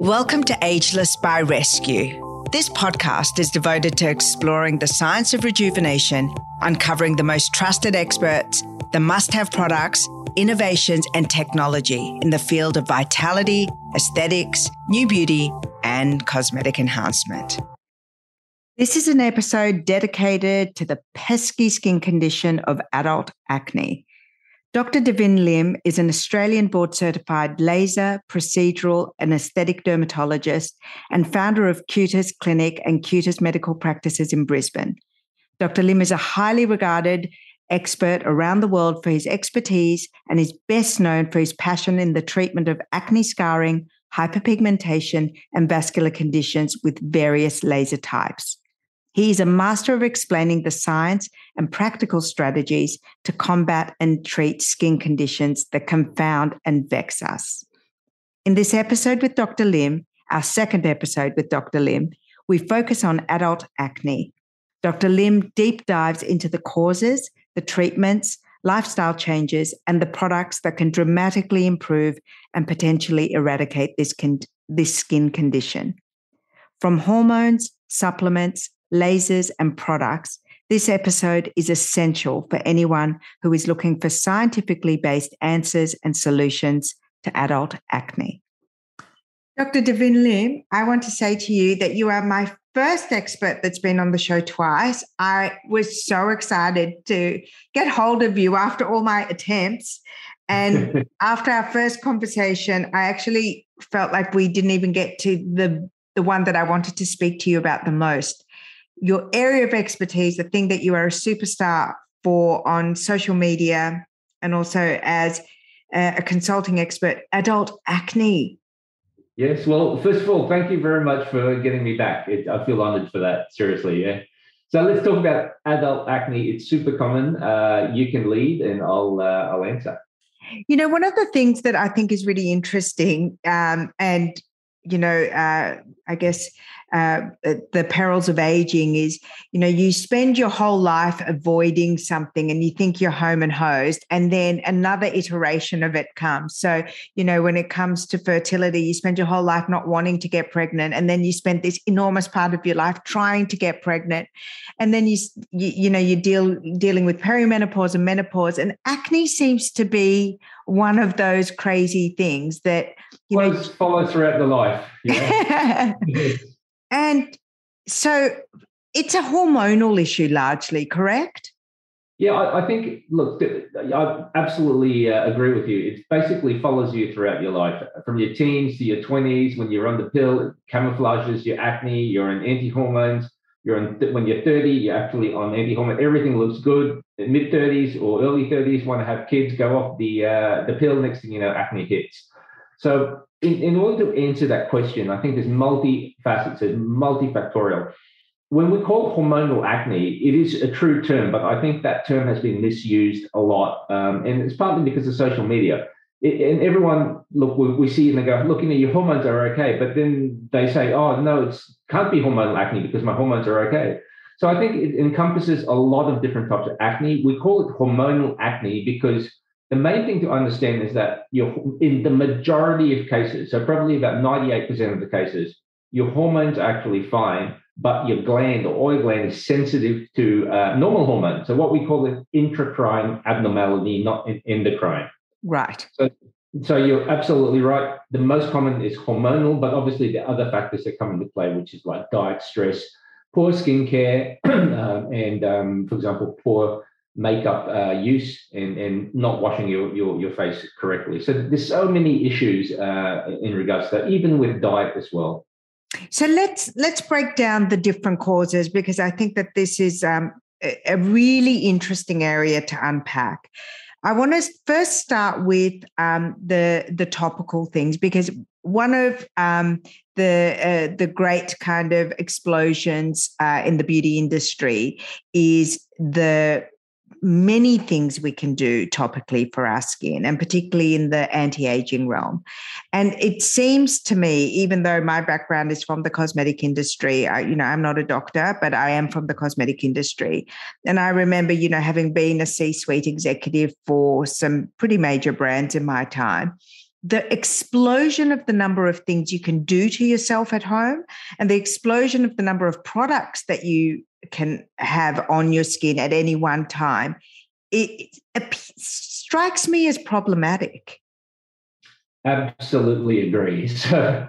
Welcome to Ageless by Rescue. This podcast is devoted to exploring the science of rejuvenation, uncovering the most trusted experts, the must have products, innovations, and technology in the field of vitality, aesthetics, new beauty, and cosmetic enhancement. This is an episode dedicated to the pesky skin condition of adult acne. Dr. Davin Lim is an Australian board certified laser, procedural, and aesthetic dermatologist and founder of Cutis Clinic and Cutis Medical Practices in Brisbane. Dr. Lim is a highly regarded expert around the world for his expertise and is best known for his passion in the treatment of acne scarring, hyperpigmentation, and vascular conditions with various laser types. He is a master of explaining the science and practical strategies to combat and treat skin conditions that confound and vex us. In this episode with Dr. Lim, our second episode with Dr. Lim, we focus on adult acne. Dr. Lim deep dives into the causes, the treatments, lifestyle changes, and the products that can dramatically improve and potentially eradicate this, con- this skin condition. From hormones, supplements, lasers, and products, this episode is essential for anyone who is looking for scientifically based answers and solutions to adult acne. Dr. Davin Lim, I want to say to you that you are my first expert that's been on the show twice. I was so excited to get hold of you after all my attempts. And after our first conversation, I actually felt like we didn't even get to the, the one that I wanted to speak to you about the most your area of expertise, the thing that you are a superstar for on social media and also as a, consulting expert, adult acne. Yes, well, first of all, thank you very much for getting me back. It, I feel honored for that, seriously. Yeah. So let's talk about adult acne. It's super common. Uh, you can lead, and I'll uh, I'll answer. You know, one of the things that I think is really interesting, um, and you know, uh, I guess uh, the perils of aging is, you know, you spend your whole life avoiding something and you think you're home and hosed, and then another iteration of it comes. So, you know, when it comes to fertility, you spend your whole life not wanting to get pregnant, and then you spend this enormous part of your life trying to get pregnant, and then you, you, you know, you deal dealing with perimenopause and menopause, and acne seems to be one of those crazy things that you well, know follow throughout the life. Yeah. And so it's a hormonal issue largely, correct? Yeah, I, I think, look, I absolutely uh, agree with you. It basically follows you throughout your life, from your teens to your 20s. When you're on the pill, it camouflages your acne, you're on anti hormones. You're on, when you're 30, you're actually on anti hormone. Everything looks good. Mid 30s or early 30s, want to have kids, go off the uh, the pill. Next thing you know, acne hits. So in, in order to answer that question, I think there's multifaceted, multifactorial. When we call hormonal acne, it is a true term, but I think that term has been misused a lot. Um, and it's partly because of social media. It, and everyone, look, we, we, see and they go, look, you know, your hormones are okay. But then they say, oh, no, it can't be hormonal acne because my hormones are okay. So I think it encompasses a lot of different types of acne. We call it hormonal acne because the main thing to understand is that you're in the majority of cases, so probably about 98% of the cases, your hormones are actually fine, but your gland or oil gland is sensitive to uh, normal hormones. So what we call an intracrine abnormality, not an endocrine. Right. So, so you're absolutely right. The most common is hormonal, but obviously the other factors that come into play, which is like diet, stress, poor skincare, um, and um, for example, poor makeup uh, use and, and not washing your, your, your face correctly. So there's so many issues uh, in regards to that, even with diet as well. So let's let's break down the different causes because I think that this is um, a really interesting area to unpack. I want to first start with um, the the topical things because one of um, the uh, the great kind of explosions uh, in the beauty industry is the many things we can do topically for our skin, and particularly in the anti aging realm. And it seems to me, even though my background is from the cosmetic industry, I, you know, I'm not a doctor, but I am from the cosmetic industry. And I remember, you know, having been a C suite executive for some pretty major brands in my time the explosion of the number of things you can do to yourself at home and the explosion of the number of products that you can have on your skin at any one time, it, it strikes me as problematic. Absolutely agree. So,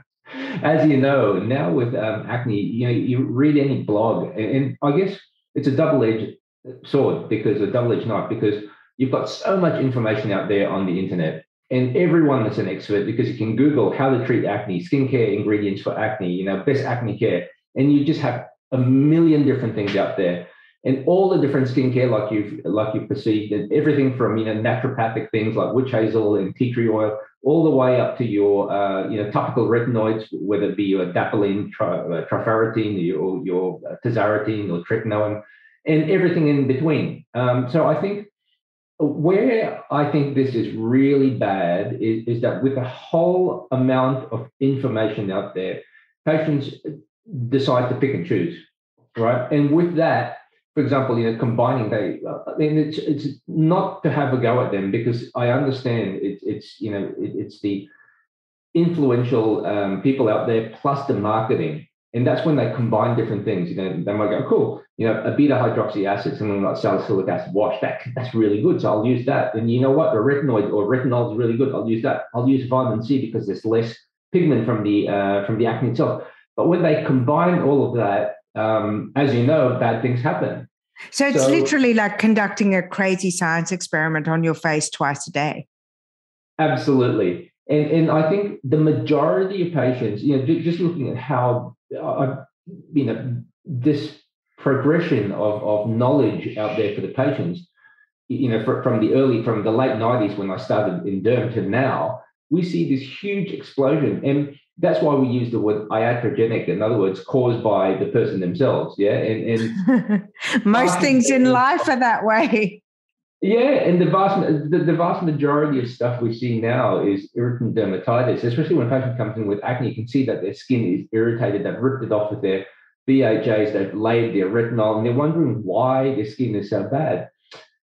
as you know, now with um, acne, you know, you read any blog, and, I guess it's a double-edged sword because a double-edged knife because you've got so much information out there on the internet and everyone is an expert because you can google how to treat acne skincare ingredients for acne you know best acne care and you just have a million different things out there. And all the different skincare like you've like you've perceived and everything from you know naturopathic things like witch hazel and tea tree oil all the way up to your uh, you know topical retinoids whether it be your adapalene tri, uh, your your tazarotene or tretinoin and everything in between. Um, so i think where I think this is really bad is, is that with the whole amount of information out there, patients decide to pick and choose, right? And with that, for example, you know, combining they, I mean, it's it's not to have a go at them because I understand it's it's you know it, it's the influential um, people out there plus the marketing and that's when they combine different things. You know, they might go, cool, you know, a beta hydroxy acid, something like salicylic acid wash, that, that's really good. So I'll use that. And you know what? A retinoid or retinol is really good. I'll use that. I'll use vitamin C because there's less pigment from the uh, from the acne itself. But when they combine all of that, um, as you know, bad things happen. So it's so, literally like conducting a crazy science experiment on your face twice a day. Absolutely. And, and I think the majority of patients, you know, just looking at how I, you know, this progression of, of knowledge out there for the patients, you know, from the early, from the late 90s when I started in derm to now, we see this huge explosion. And that's why we use the word iatrogenic, in other words, caused by the person themselves. Yeah. And, and most things in life are that way. Yeah, and the vast the, the, vast majority of stuff we see now is irritant dermatitis, especially when a patient comes in with acne. You can see that their skin is irritated. They've ripped it off with their BHAs. They've laid their retinol, and they're wondering why their skin is so bad.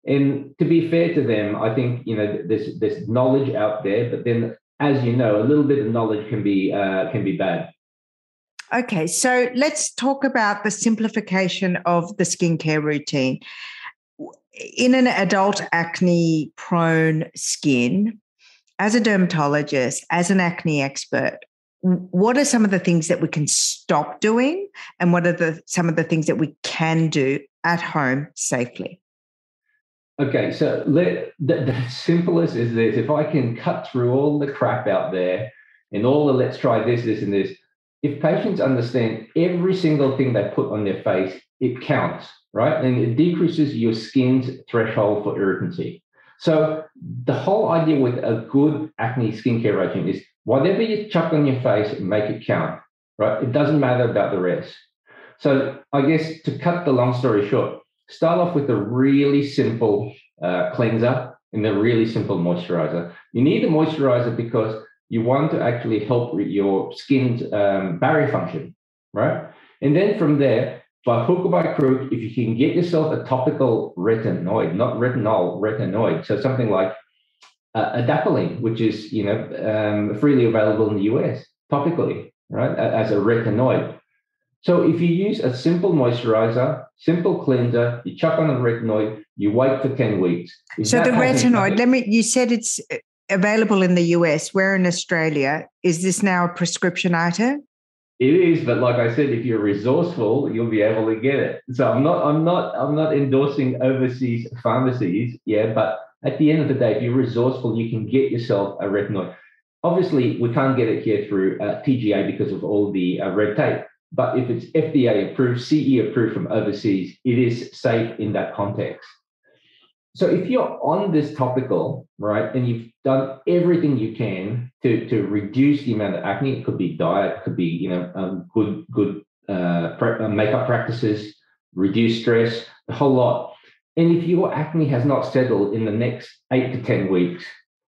And to be fair to them, I think you know there's there's knowledge out there, but then as you know, a little bit of knowledge can be uh, can be bad. Okay, so let's talk about the simplification of the skincare routine. In an adult acne prone skin, as a dermatologist, as an acne expert, what are some of the things that we can stop doing? And what are the some of the things that we can do at home safely okay so let, the, the simplest is this if i can cut through all the crap out there and all the let's try this this and this if patients understand every single thing they put on their face it counts right? And it decreases your skin's threshold for irritancy. So the whole idea with a good acne skincare regime is whatever you chuck on your face, make it count, right? It doesn't matter about the rest. So I guess to cut the long story short, start off with a really simple uh, cleanser and a really simple moisturizer. You need a moisturizer because you want to actually help your skin's um, barrier function, right? And then from there, by hook or by crook, if you can get yourself a topical retinoid, not retinol, retinoid, so something like uh, adapalene, which is you know um, freely available in the US topically, right, as a retinoid. So if you use a simple moisturizer, simple cleanser, you chuck on a retinoid, you wait for 10 weeks. So the retinoid, let me, you said it's uh, available in the US. Where in Australia? Is this now a prescription item? It is, but like I said, if you're resourceful, you'll be able to get it. So I'm not, I'm not, I'm not endorsing overseas pharmacies, yeah. But at the end of the day, if you're resourceful, you can get yourself a retinoid. Obviously, we can't get it here through uh, TGA because of all the uh, red tape. But if it's FDA approved, CE approved from overseas, it is safe in that context. So if you're on this topical, right, and you've done everything you can to, to reduce the amount of acne, it could be diet, could be you know um, good good uh, uh, makeup practices, reduce stress, a whole lot. And if your acne has not settled in the next eight to ten weeks,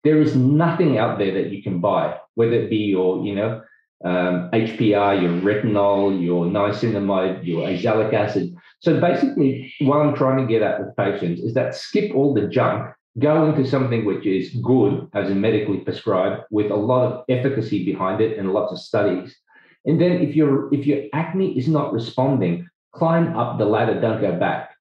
there is nothing out there that you can buy, whether it be your you know um, HPR, your retinol, your niacinamide, your azelaic acid. So basically, what I'm trying to get at with patients is that skip all the junk go into something which is good as in medically prescribed with a lot of efficacy behind it and lots of studies. And then if your if your acne is not responding, climb up the ladder, don't go back.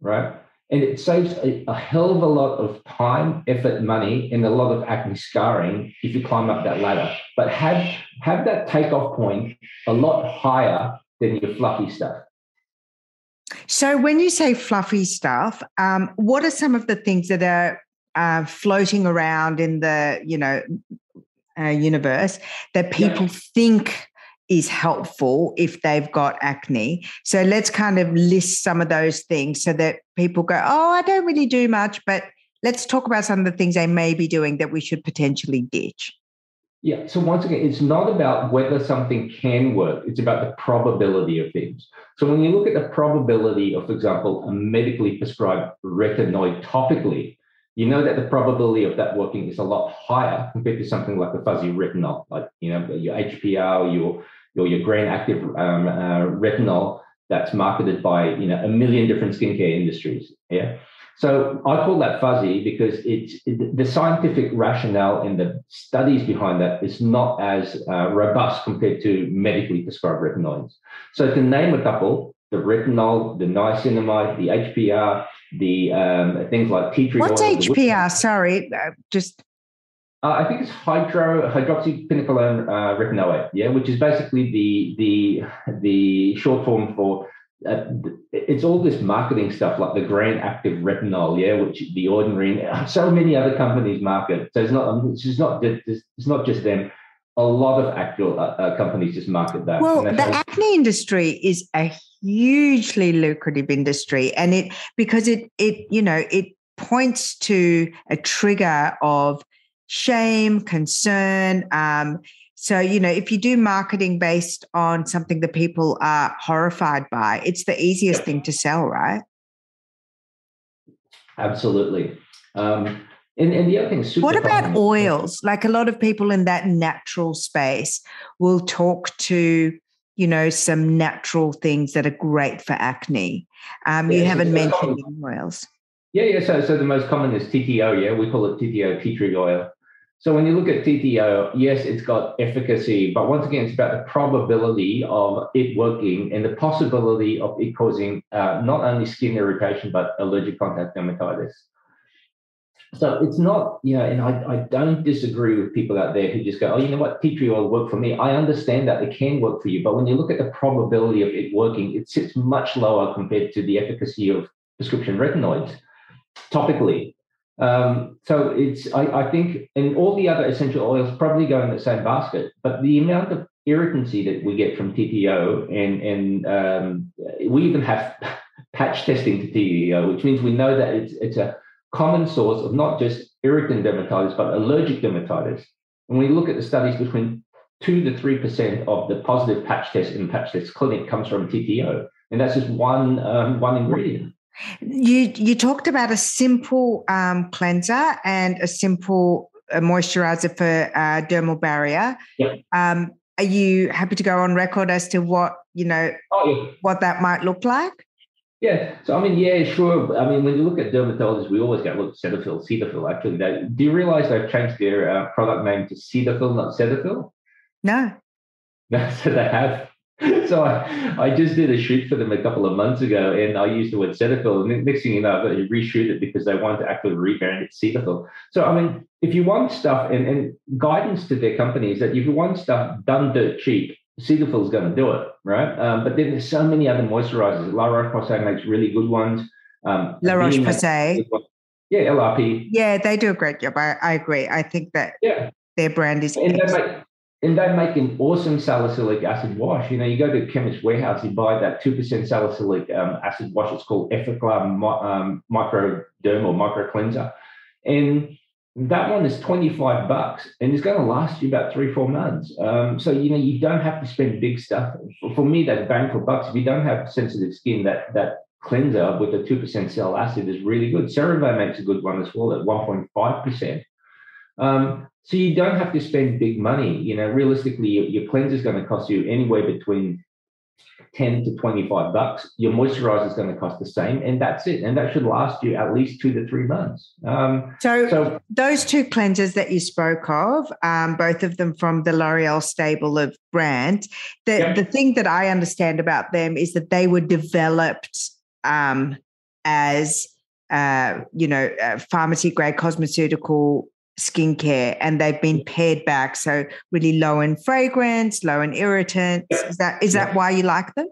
Right. And it saves a, a hell of a lot of time, effort, money, and a lot of acne scarring if you climb up that ladder. But have have that takeoff point a lot higher than your fluffy stuff. So, when you say fluffy stuff, um, what are some of the things that are uh, floating around in the you know uh, universe that people yeah. think is helpful if they've got acne? So, let's kind of list some of those things so that people go, "Oh, I don't really do much," but let's talk about some of the things they may be doing that we should potentially ditch. Yeah. So once again, it's not about whether something can work. It's about the probability of things. So when you look at the probability of, for example, a medically prescribed retinoid topically, you know that the probability of that working is a lot higher compared to something like a fuzzy retinol, like you know your HPR, your your your Granactive um, uh, retinol that's marketed by you know a million different skincare industries. Yeah. So I call that fuzzy because it's it, the scientific rationale and the studies behind that is not as uh, robust compared to medically prescribed retinoids. So to name a couple, the retinol, the niacinamide, the HPR, the um, things like tea tree What's oil. What's HPR? Sorry, uh, just. Uh, I think it's hydro hydroxypinacolone uh, retinoate, yeah, which is basically the the the short form for uh, it's all this marketing stuff like the Granactive Retinol, yeah, which the Ordinary, so many other companies market. So it's not, it's just not, it's not just them. A lot of actual uh, uh, companies just market that. Well, the acne industry is a hugely lucrative industry, and it because it it you know it points to a trigger of shame, concern. Um, so, you know, if you do marketing based on something that people are horrified by, it's the easiest thing to sell, right? Absolutely. Um, and, and the other thing, what about oils? Like a lot of people in that natural space will talk to, you know, some natural things that are great for acne. Um, yeah, you haven't mentioned oils. Yeah, yeah. So, so the most common is TTO. Yeah, we call it TTO, tea tree oil. So when you look at TTO, yes, it's got efficacy, but once again, it's about the probability of it working and the possibility of it causing uh, not only skin irritation but allergic contact dermatitis. So it's not, you know, and I, I don't disagree with people out there who just go, oh, you know what, tea tree oil work for me. I understand that it can work for you, but when you look at the probability of it working, it sits much lower compared to the efficacy of prescription retinoids topically. Um, so it's I, I, think, and all the other essential oils probably go in the same basket, but the amount of irritancy that we get from TTO, and and um, we even have patch testing to TTO, which means we know that it's it's a common source of not just irritant dermatitis but allergic dermatitis. When we look at the studies, between two to three percent of the positive patch test in patch test clinic comes from TTO, and that's just one um, one ingredient. You you talked about a simple um, cleanser and a simple uh, moisturizer for uh, dermal barrier. Yep. Um, are you happy to go on record as to what you know oh, yeah. what that might look like? Yeah. So I mean, yeah, sure. I mean, when you look at dermatologists, we always get look Cetaphil, Cetaphil. Actually, they, do you realize they've changed their uh, product name to Cetaphil, not Cetaphil? No. No, so they have. so I, I just did a shoot for them a couple of months ago, and I used the word Cetaphil. And next thing you know, I've got to reshoot it because they want to actually rebrand it Cetaphil. So I mean, if you want stuff and, and guidance to their companies that if you want stuff done dirt cheap, Cetaphil is going to do it, right? Um, but then there's so many other moisturizers. La Roche-Posay makes really good ones. Um, La Roche-Posay. Yeah, LRP. Yeah, they do a great job. I, I agree. I think that yeah. their brand is. And they make, and they make an awesome salicylic acid wash. You know, you go to a Chemist Warehouse, you buy that 2% salicylic um, acid wash. It's called Effaclar um, Microderm or Micro Cleanser. And that one is 25 bucks and it's going to last you about three, four months. Um, so, you know, you don't have to spend big stuff. For me, that bang for bucks, if you don't have sensitive skin, that, that cleanser with the 2% cell acid is really good. CeraVe makes a good one as well at 1.5%. Um, so you don't have to spend big money. You know, realistically, your, your cleanser is going to cost you anywhere between 10 to 25 bucks. Your moisturizer is going to cost the same, and that's it. And that should last you at least two to three months. Um, so, so, those two cleansers that you spoke of, um, both of them from the L'Oreal stable of brand, the, yep. the thing that I understand about them is that they were developed um, as, uh, you know, uh, pharmacy grade cosmeceutical skincare and they've been pared back. So really low in fragrance low in irritants. Is that is that why you like them?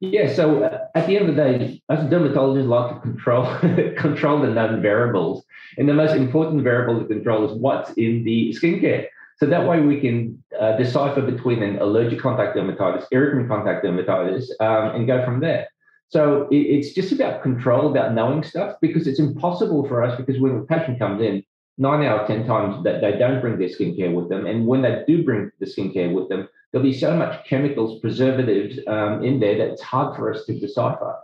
Yeah so uh, at the end of the day as a dermatologist like to control control the known variables. And the most important variable to control is what's in the skincare. So that way we can uh, decipher between an allergic contact dermatitis irritant contact dermatitis um, and go from there. So it, it's just about control about knowing stuff because it's impossible for us because when a patient comes in nine out of 10 times that they don't bring their skincare with them. And when they do bring the skincare with them, there'll be so much chemicals, preservatives um, in there that it's hard for us to decipher.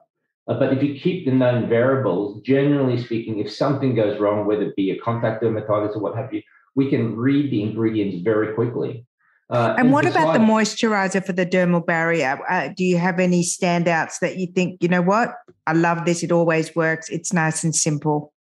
Uh, but if you keep the known variables, generally speaking, if something goes wrong, whether it be a contact dermatitis or what have you, we can read the ingredients very quickly. Uh, and, and what about the moisturizer for the dermal barrier? Uh, do you have any standouts that you think, you know what, I love this, it always works, it's nice and simple?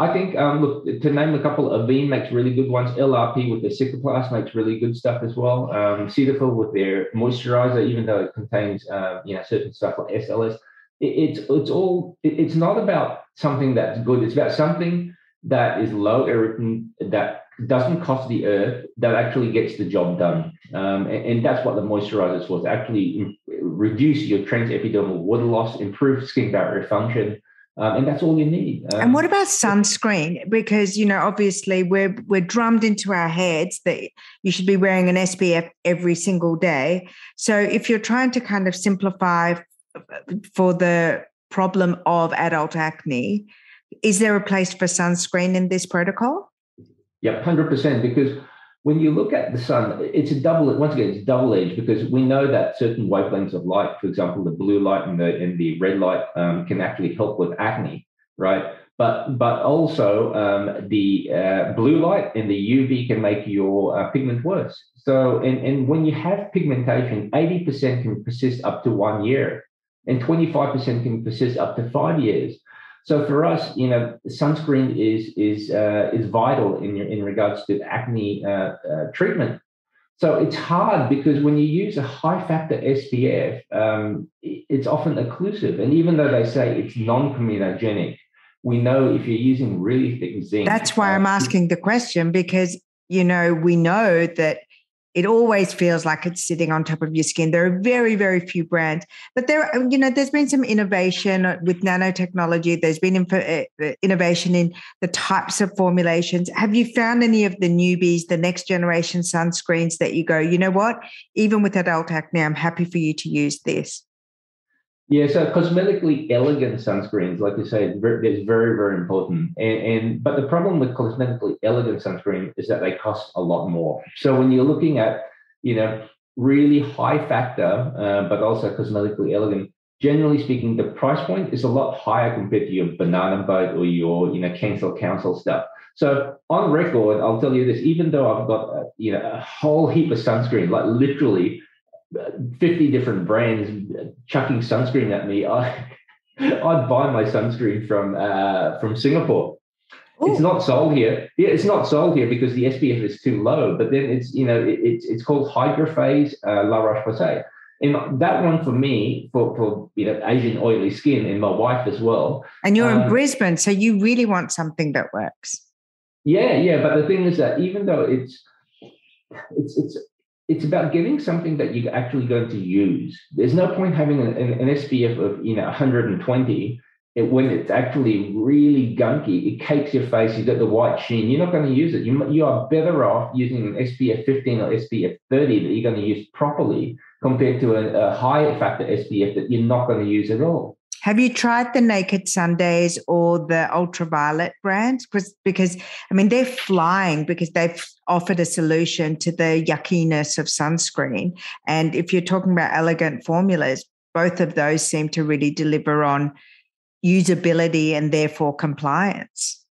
I think, um, look, to name a couple, Avène makes really good ones. LRP with their Cicaplast makes really good stuff as well. Um, Cetaphil with their moisturizer, even though it contains, uh, you know, certain stuff like SLS. It, it's it's all. It, it's not about something that's good. It's about something that is low irritant that doesn't cost the earth that actually gets the job done. Um, and, and, that's what the moisturizer is for. Actually, reduce your transepidermal water loss, improve skin barrier function um, and that's all you need. Um, and what about sunscreen? Because you know, obviously, we're we're drummed into our heads that you should be wearing an SPF every single day. So if you're trying to kind of simplify for the problem of adult acne, is there a place for sunscreen in this protocol? Yeah, hundred percent. Because when you look at the sun, it's a double. Once again, it's double edged because we know that certain wavelengths of light, for example, the blue light and the and the red light, um, can actually help with acne, right? But but also um, the uh, blue light and the UV can make your uh, pigment worse. So and and when you have pigmentation, eighty percent can persist up to one year, and twenty five percent can persist up to five years. So for us, you know, sunscreen is is uh, is vital in your, in regards to acne uh, uh, treatment. So it's hard because when you use a high factor SPF, um, it's often occlusive, and even though they say it's non-comedogenic, we know if you're using really thick zinc. That's why I'm uh, asking the question because you know we know that it always feels like it's sitting on top of your skin. There are very, very few brands, but there, you know, there's been some innovation with nanotechnology. There's been uh, uh, innovation in the types of formulations. Have you found any of the newbies, the next generation sunscreens that you go, you know what? Even with adult acne, I'm happy for you to use this. Yeah, so cosmetically elegant sunscreens, like you say, is very, very, important. And, and but the problem with cosmetically elegant sunscreen is that they cost a lot more. So when you're looking at, you know, really high factor, uh, but also cosmetically elegant, generally speaking, the price point is a lot higher compared to your banana boat or your, you know, Cancer Council stuff. So on record, I'll tell you this: even though I've got, a, you know, a whole heap of sunscreen, like literally 50 different brands chucking sunscreen at me, I, I'd buy my sunscreen from uh, from Singapore. Ooh. It's not sold here. Yeah, it's not sold here because the SPF is too low. But then it's you know it, it's it's called Hydraphase uh, La Roche Posay, and that one for me for for you know Asian oily skin and my wife as well. And you're um, in Brisbane, so you really want something that works. Yeah, yeah. But the thing is that even though it's it's it's it's about getting something that you're actually going to use. There's no point having an, an, SPF of you know 120 it, when it's actually really gunky. It cakes your face. You've got the white sheen. You're not going to use it. You, you are better off using an SPF 15 or SPF 30 that you're going to use properly compared to a, a high factor SPF that you're not going to use at all. Have you tried the Naked Sundays or the Ultra Violette brands? Because, because I mean, they're flying because they've offered a solution to the yuckiness of sunscreen. And if you're talking about elegant formulas, both of those seem to really deliver on usability and therefore compliance.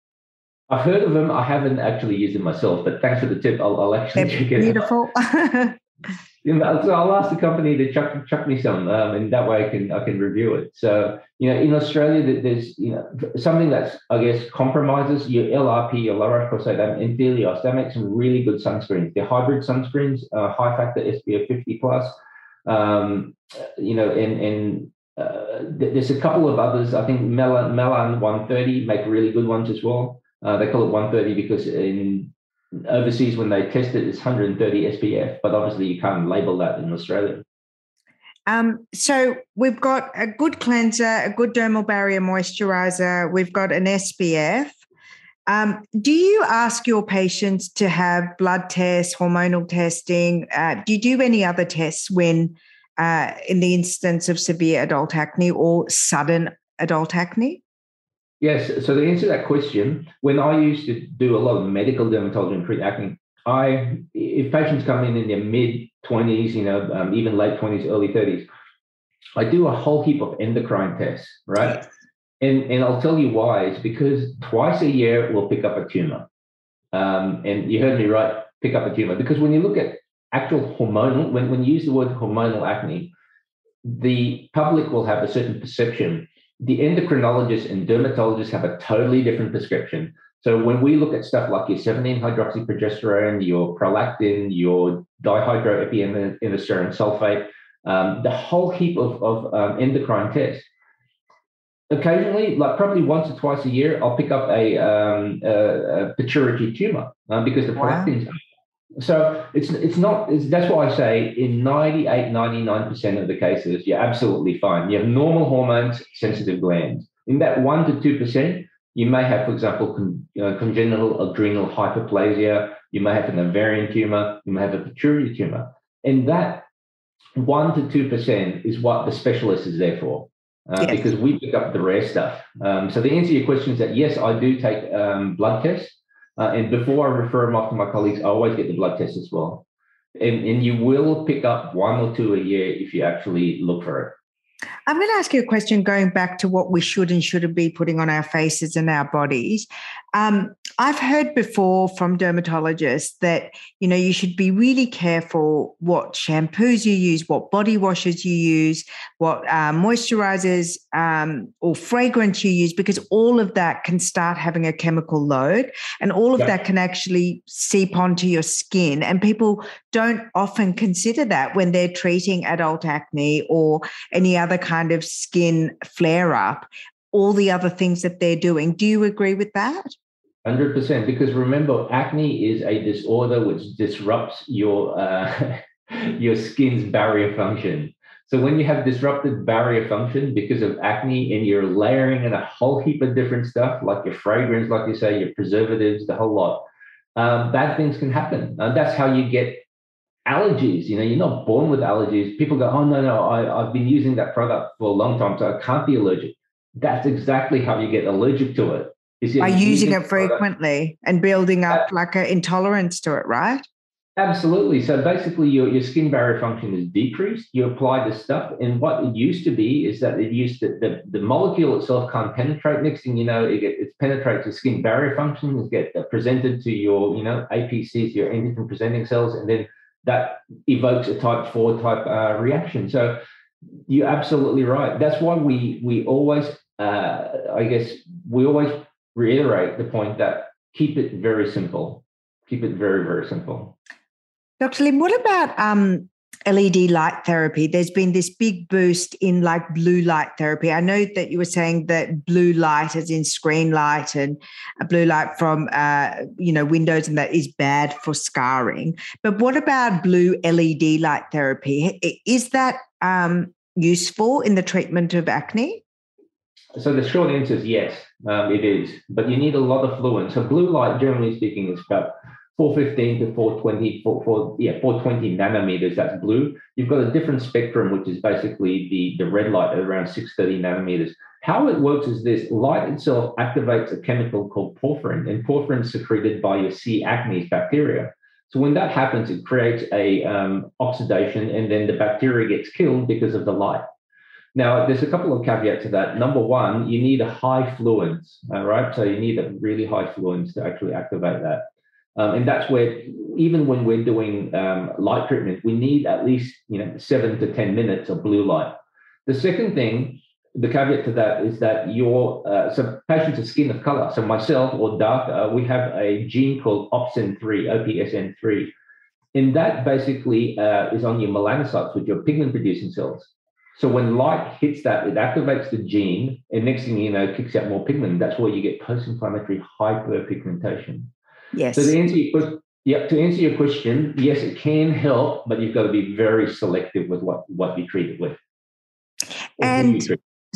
I've heard of them. I haven't actually used them myself, but thanks for the tip. I'll, I'll actually They're check it beautiful. out. you know, so I'll ask the company to chuck chuck me some, um, and that way I can I can review it. So you know, in Australia, there's you know something that's I guess compromises your LRP, your La Roche-Posay and Helios. That makes some really good sunscreens. They're hybrid sunscreens, uh, high factor SPF 50 plus. Um, you know, and and uh, there's a couple of others. I think Melan, Melan 130 make really good ones as well. Uh, they call it 130 because in overseas when they test it, it's 130 SPF, but obviously you can't label that in Australia. Um, so we've got a good cleanser, a good dermal barrier moisturizer. We've got an SPF. Um, do you ask your patients to have blood tests, hormonal testing? Uh, do you do any other tests when, uh, in the instance of severe adult acne or sudden adult acne? Yes. So to answer that question, when I used to do a lot of medical dermatology and treat acne, I if patients come in in their mid twenties, you know, um, even late twenties, early thirties, I do a whole heap of endocrine tests, right? And and I'll tell you why. It's because twice a year we'll pick up a tumor, um, and you heard me right, pick up a tumor. Because when you look at actual hormonal, when when you use the word hormonal acne, the public will have a certain perception the endocrinologists and dermatologists have a totally different prescription. So when we look at stuff like your 17 hydroxyprogesterone, your prolactin, your dihydroepiandrosterone sulfate, um, the whole heap of, of um, endocrine tests. Occasionally, like probably once or twice a year, I'll pick up a, um, a, a pituitary tumor uh, because the prolactin's wow. So it's it's not it's, that's why I say in 98 99% of the cases you're absolutely fine. You have normal hormones, sensitive glands. In that 1 to 2%, you may have for example con, you know, congenital adrenal hyperplasia, you may have an ovarian tumor, you may have a pituitary tumor. And that 1 to 2% is what the specialist is there for. Uh, yes. Because we pick up the rare stuff. Um, so the answer to your question is that yes, I do take um, blood tests. Uh, and before I refer them off to my colleagues, I always get the blood test as well. And, and you will pick up one or two a year if you actually look for it. I'm going to ask you a question going back to what we should and shouldn't be putting on our faces and our bodies. Um, I've heard before from dermatologists that you know you should be really careful what shampoos you use, what body washes you use, what uh, moisturizers um, or fragrance you use, because all of that can start having a chemical load, and all of yeah. that can actually seep onto your skin. And people don't often consider that when they're treating adult acne or any other kind of skin flare up. All the other things that they're doing. Do you agree with that? 100% because remember acne is a disorder which disrupts your uh, your skin's barrier function. So when you have disrupted barrier function because of acne and you're layering in a whole heap of different stuff like your fragrance like you say your preservatives the whole lot um, bad things can happen. And that's how you get allergies you know you're not born with allergies. People go oh no no I, i've been using that product for a long time so i can't be allergic. That's exactly how you get allergic to it by using it frequently and building up uh, like an intolerance to it, right? Absolutely. So basically, your, your skin barrier function is decreased. You apply this stuff, and what it used to be is that it used to, the, the molecule itself can't penetrate. Next thing you know, it, get, it penetrates the skin barrier function, it get presented to your you know APCs, your antigen presenting cells, and then that evokes a type four type uh, reaction. So you're absolutely right. That's why we we always, uh, I guess, we always reiterate the point that keep it very simple. Keep it very, very simple. Dr. Lim, what about um, LED light therapy? There's been this big boost in like blue light therapy. I know that you were saying that blue light, as in screen light and blue light from uh, you know windows, and that is bad for scarring. But what about blue LED light therapy? Is that um, useful in the treatment of acne? So the short answer is yes, um, it is. But you need a lot of fluence. So blue light, generally speaking, is about 415 to 420, 4, 4, yeah, 420 nanometers. That's blue. You've got a different spectrum, which is basically the, the red light at around 630 nanometers. How it works is this: light itself activates a chemical called porphyrin, and porphyrin is secreted by your C. acnes bacteria. So when that happens, it creates a um, oxidation, and then the bacteria gets killed because of the light. Now, there's a couple of caveats to that. Number one, you need a high fluence, all right? So you need a really high fluence to actually activate that. Um, and that's where, even when we're doing um, light treatment, we need at least you know seven to ten minutes of blue light. The second thing, the caveat to that is that your uh, so patients of skin of color, so myself or darker, we have a gene called opsin three, OPSN3, and that basically uh, is on your melanocytes, which are pigment producing cells. So when light hits that, it activates the gene, and next thing you know, kicks out more pigment. That's where you get post-inflammatory hyperpigmentation. Yes. So to answer your yeah, to answer your question, yes, it can help, but you've got to be very selective with what what you treat it with. And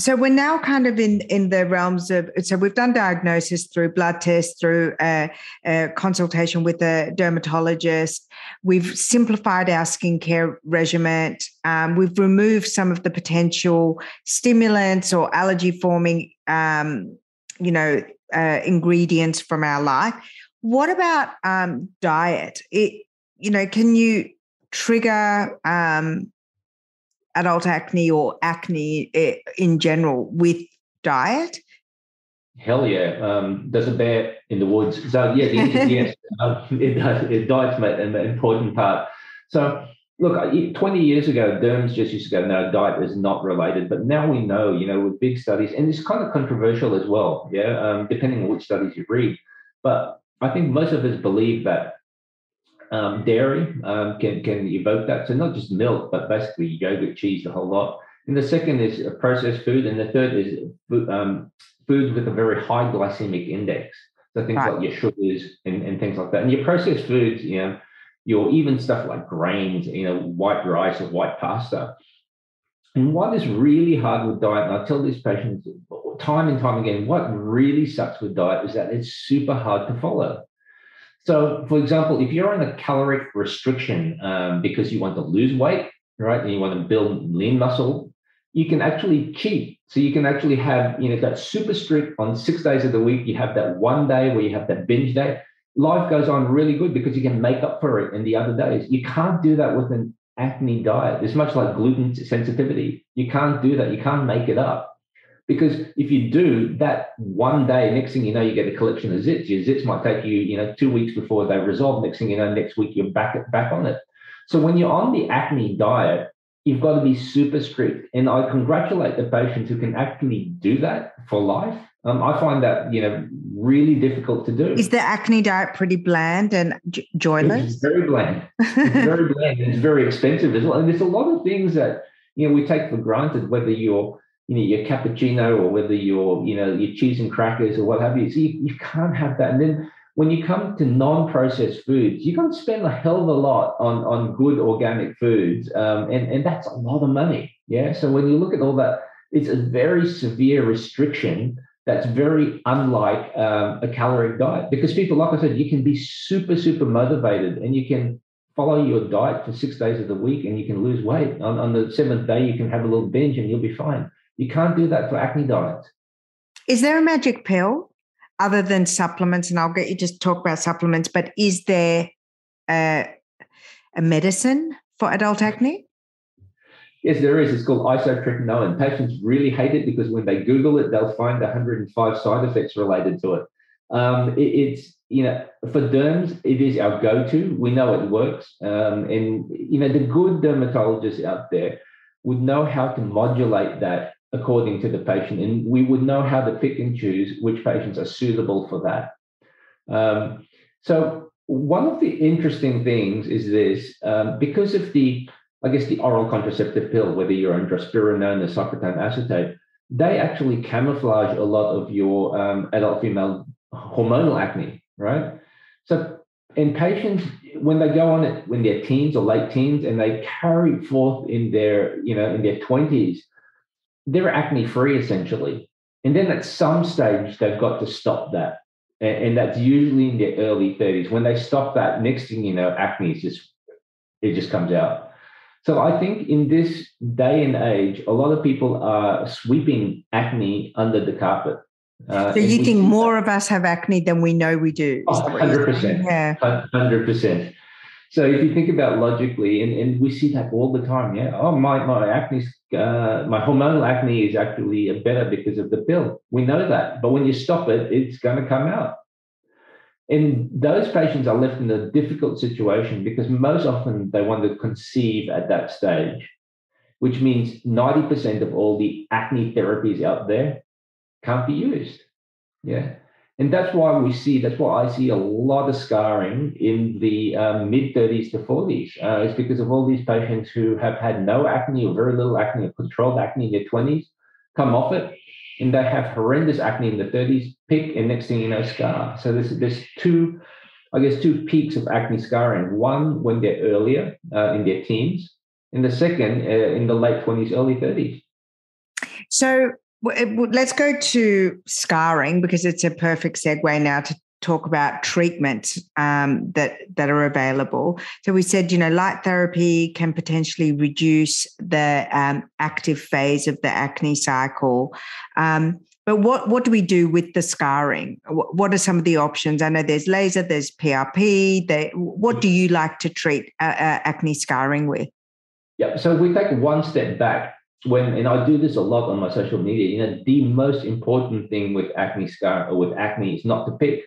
so we're now kind of in in the realms of so we've done diagnosis through blood tests through a, a, consultation with a dermatologist. We've simplified our skincare regimen. Um, we've removed some of the potential stimulants or allergy forming um, you know uh, ingredients from our life. What about um, diet? It you know can you trigger um, adult acne or acne eh, in general with diet? Hell yeah. Um, there's a bear in the woods. So yeah, yes, um, it does. It diet's an important part. So look, 20 years ago, derms just used to go, no, diet is not related. But now we know, you know, with big studies, and it's kind of controversial as well, yeah, um, depending on which studies you read. But I think most of us believe that um, dairy um, can, can evoke that. So not just milk, but basically yogurt, cheese, the whole lot. And the second is processed food. And the third is um, foods with a very high glycemic index. So things right. like your sugars and, and things like that. And your processed foods, you know, your even stuff like grains, you know, white rice or white pasta. And what is really hard with diet, and I tell these patients time and time again, what really sucks with diet is that it's super hard to follow. So, for example, if you're on a caloric restriction um, because you want to lose weight, right, and you want to build lean muscle, you can actually cheat. So you can actually have, you know, that super strict on six days of the week. You have that one day where you have that binge day. Life goes on really good because you can make up for it in the other days. You can't do that with an acne diet. It's much like gluten sensitivity. You can't do that. You can't make it up. Because if you do that one day, next thing you know, you get a collection of zits. Your zits might take you, you know, two weeks before they resolve. Next thing you know, next week you're back back on it. So when you're on the acne diet, you've got to be super strict. And I congratulate the patients who can actually do that for life. Um, I find that you know really difficult to do. Is the acne diet pretty bland and j- joyless? It's very bland. It's very bland. And it's very expensive as well. And there's a lot of things that you know we take for granted, whether you're you know, your cappuccino or whether you're, you know, your cheese and crackers or what have you. So you, you can't have that. And then when you come to non-processed foods, you're going to spend a hell of a lot on, on good organic foods. Um, and, and that's a lot of money. Yeah. So when you look at all that, it's a very severe restriction that's very unlike um, a caloric diet because people, like I said, you can be super, super motivated and you can follow your diet for six days of the week and you can lose weight. On, on the seventh day, you can have a little binge and you'll be fine. You can't do that for acne diets. Is there a magic pill other than supplements? And I'll get you to talk about supplements, but is there a, a medicine for adult acne? Yes, there is. It's called isotretinoin. Patients really hate it because when they Google it, they'll find 105 side effects related to it. Um, it it's you know for derms, it is our go-to. We know it works, um, and you know the good dermatologists out there would know how to modulate that according to the patient. And we would know how to pick and choose which patients are suitable for that. Um, so one of the interesting things is this, um, because of the, I guess, the oral contraceptive pill, whether you're on drospirenone or cyproterone acetate, they actually camouflage a lot of your um, adult female hormonal acne, right? So in patients, when they go on it when they're teens or late teens and they carry forth in their, you know, in their 20s, they're acne free essentially. And then at some stage, they've got to stop that. And, and, that's usually in their early 30s. When they stop that, next thing you know, acne is just, it just comes out. So I think in this day and age, a lot of people are sweeping acne under the carpet. Uh, so you think more of us have acne than we know we do? Oh, 100%. Yeah. 100%. So if you think about logically, and, and we see that all the time, yeah. Oh, my my acne, uh, my hormonal acne is actually better because of the pill. We know that, but when you stop it, it's going to come out. And those patients are left in a difficult situation because most often they want to conceive at that stage, which means 90% of all the acne therapies out there can't be used. Yeah. And that's why we see, that's why I see a lot of scarring in the um, mid 30s to 40s. Uh, it's because of all these patients who have had no acne or very little acne or controlled acne in their 20s, come off it, and they have horrendous acne in the 30s, pick, and next thing you know, scar. So there's, there's two, I guess, two peaks of acne scarring. One when they're earlier uh, in their teens, and the second uh, in the late 20s, early 30s. So let's go to scarring because it's a perfect segue now to talk about treatments um, that that are available. So we said, you know, light therapy can potentially reduce the um, active phase of the acne cycle. Um, but what what do we do with the scarring? What, are some of the options? I know there's laser, there's PRP. What do you like to treat uh, uh, acne scarring with? Yeah, so we take one step back when and I do this a lot on my social media, you know, the most important thing with acne scar or with acne is not to pick.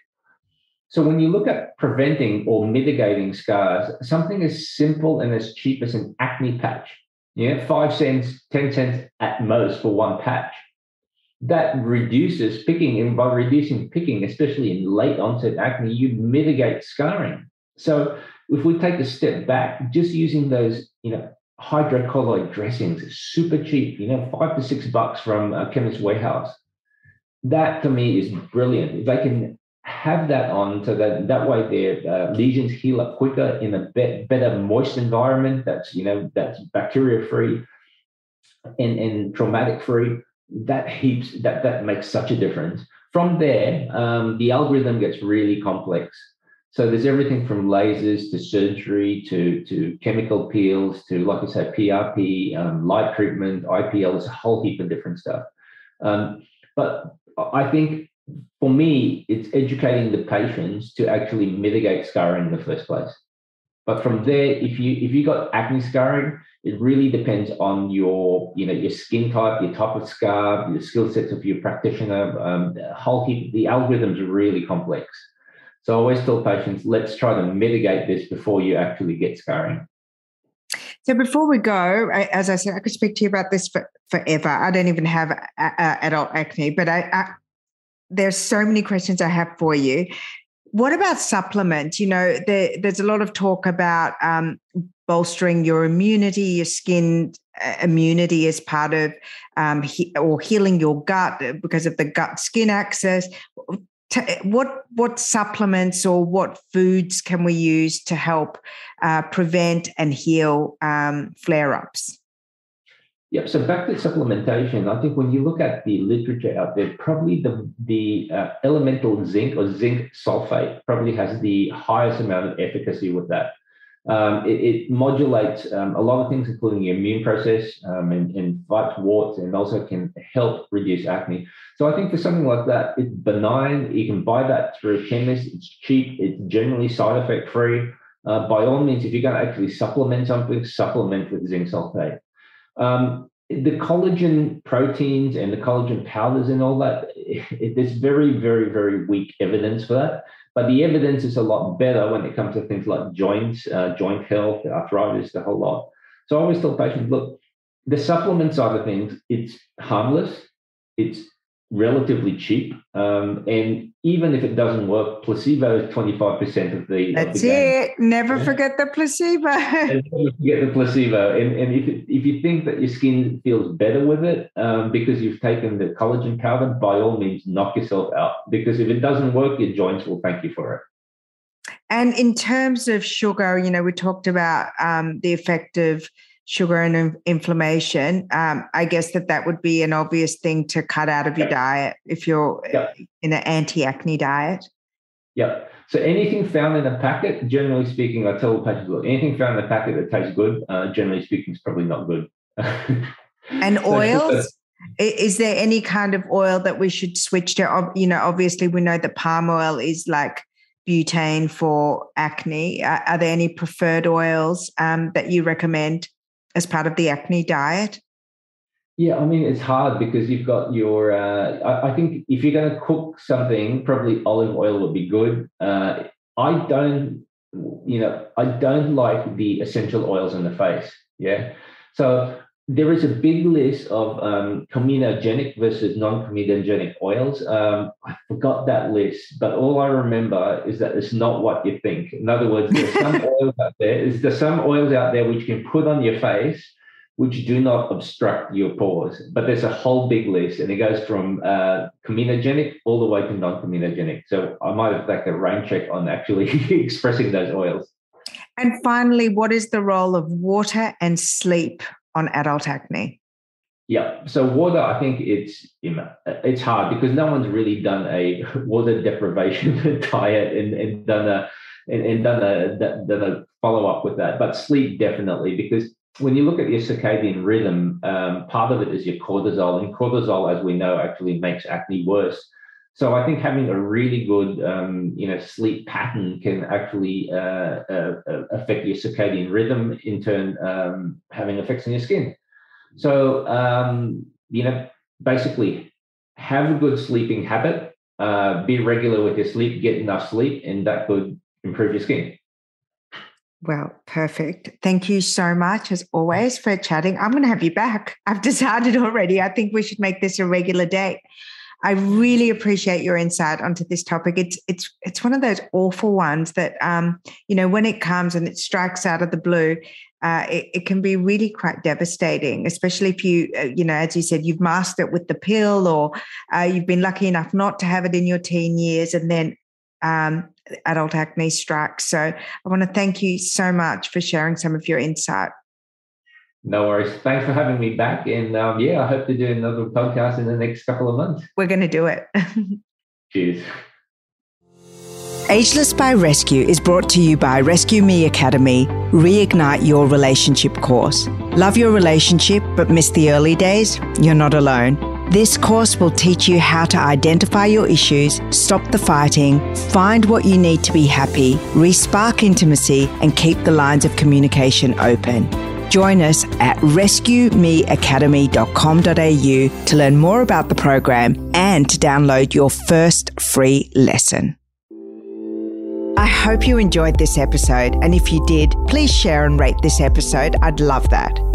So when you look at preventing or mitigating scars, something as simple and as cheap as an acne patch, yeah, five cents, ten cents at most for one patch, that reduces picking, and by reducing picking, especially in late onset acne, you mitigate scarring. So if we take a step back, just using those, you know, hydrocolloid dressings, super cheap, you know, five to six bucks from a chemist warehouse. That to me is brilliant. If they can have that on so that that way their uh, lesions heal up quicker in a be- better moist environment that's, you know, that's bacteria free and, and traumatic free, that heaps, that, that makes such a difference. From there, um, the algorithm gets really complex. So there's everything from lasers to surgery to, to chemical peels to, like I said, PRP, um, light treatment, IPL, there's a whole heap of different stuff. Um, but I think for me, it's educating the patients to actually mitigate scarring in the first place. But from there, if you if you got acne scarring, it really depends on your you know your skin type, your type of scar, the skill sets of your practitioner. Um, the whole heap, the algorithms are really complex. So I always tell patients, let's try to mitigate this before you actually get scarring. So before we go, as I said, I could speak to you about this for, forever. I don't even have a, a adult acne, but I, I, there's so many questions I have for you. What about supplements? You know, there, there's a lot of talk about um, bolstering your immunity, your skin uh, immunity as part of um, he, or healing your gut because of the gut skin axis what what supplements or what foods can we use to help uh, prevent and heal um, flare ups? Yeah, so back to supplementation, I think when you look at the literature out there, probably the the uh, elemental zinc or zinc sulfate probably has the highest amount of efficacy with that. Um, it, it, modulates um, a lot of things, including the immune process um, and, and, fights warts and also can help reduce acne. So I think for something like that, it's benign. You can buy that through a chemist. It's cheap. It's generally side effect free. Uh, by all means, if you're going to actually supplement something, supplement with zinc sulfate. Um, the collagen proteins and the collagen powders and all that, it, it, there's very, very, very weak evidence for that. But the evidence is a lot better when it comes to things like joints, uh, joint health, arthritis, the whole lot. So I always tell patients, look, the supplement side of things, it's harmless, it's relatively cheap, um, and even if it doesn't work, placebo is 25% of the. That's of the it. Never yeah. forget the placebo. and forget the placebo. And, and if, it, if you think that your skin feels better with it um, because you've taken the collagen powder, by all means, knock yourself out. Because if it doesn't work, your joints will thank you for it. And in terms of sugar, you know, we talked about um, the effect of sugar and inflammation, um, I guess that that would be an obvious thing to cut out of your diet if you're in an anti-acne diet. Yeah. So anything found in a packet, generally speaking, I tell patients, look, anything found in a packet that tastes good, uh, generally speaking, is probably not good. and oils? is there any kind of oil that we should switch to? You know, obviously we know that palm oil is like butane for acne. Are, are there any preferred oils um, that you recommend as part of the acne diet? Yeah, I mean it's hard because you've got your. Uh, I, I, think if you're going to cook something, probably olive oil would be good. Uh, I don't, you know, I don't like the essential oils in the face. Yeah, so there is a big list of um, comedogenic versus non-comedogenic oils. Um, I forgot that list, but all I remember is that it's not what you think. In other words, there's some oils out there. Is there some oils out there which you can put on your face which do not obstruct your pores. But there's a whole big list, and it goes from uh, comedogenic all the way to non-comedogenic. So I might have like a rain check on actually expressing those oils. And finally, what is the role of water and sleep on adult acne? Yeah, so water, I think it's it's hard because no one's really done a water deprivation diet and, and done a and, and done a done a follow up with that. But sleep definitely because when you look at your circadian rhythm, um, part of it is your cortisol, and cortisol, as we know, actually makes acne worse. So I think having a really good, um, you know, sleep pattern can actually uh, uh, uh, affect your circadian rhythm, in turn um, having effects on your skin. So um, you know, basically, have a good sleeping habit. Uh, be regular with your sleep, get enough sleep, and that could improve your skin. Well, perfect. Thank you so much, as always, for chatting. I'm going to have you back. I've decided already. I think we should make this a regular date. I really appreciate your insight onto this topic. It's it's it's one of those awful ones that um, you know when it comes and it strikes out of the blue, uh, it, it, can be really quite devastating, especially if you uh, you know as you said you've masked it with the pill or uh, you've been lucky enough not to have it in your teen years, and then um, adult acne strikes. So I want to thank you so much for sharing some of your insight. No worries. Thanks for having me back. And um, yeah, I hope to do another podcast in the next couple of months. We're going to do it. Cheers. Ageless by Rescue is brought to you by Rescue Me Academy, Reignite Your Relationship course. Love your relationship but miss the early days? You're not alone. This course will teach you how to identify your issues, stop the fighting, find what you need to be happy, respark intimacy, and keep the lines of communication open. Join us at rescuemeacademy.com.au to learn more about the program and to download your first free lesson. I hope you enjoyed this episode, and if you did, please share and rate this episode. I'd love that.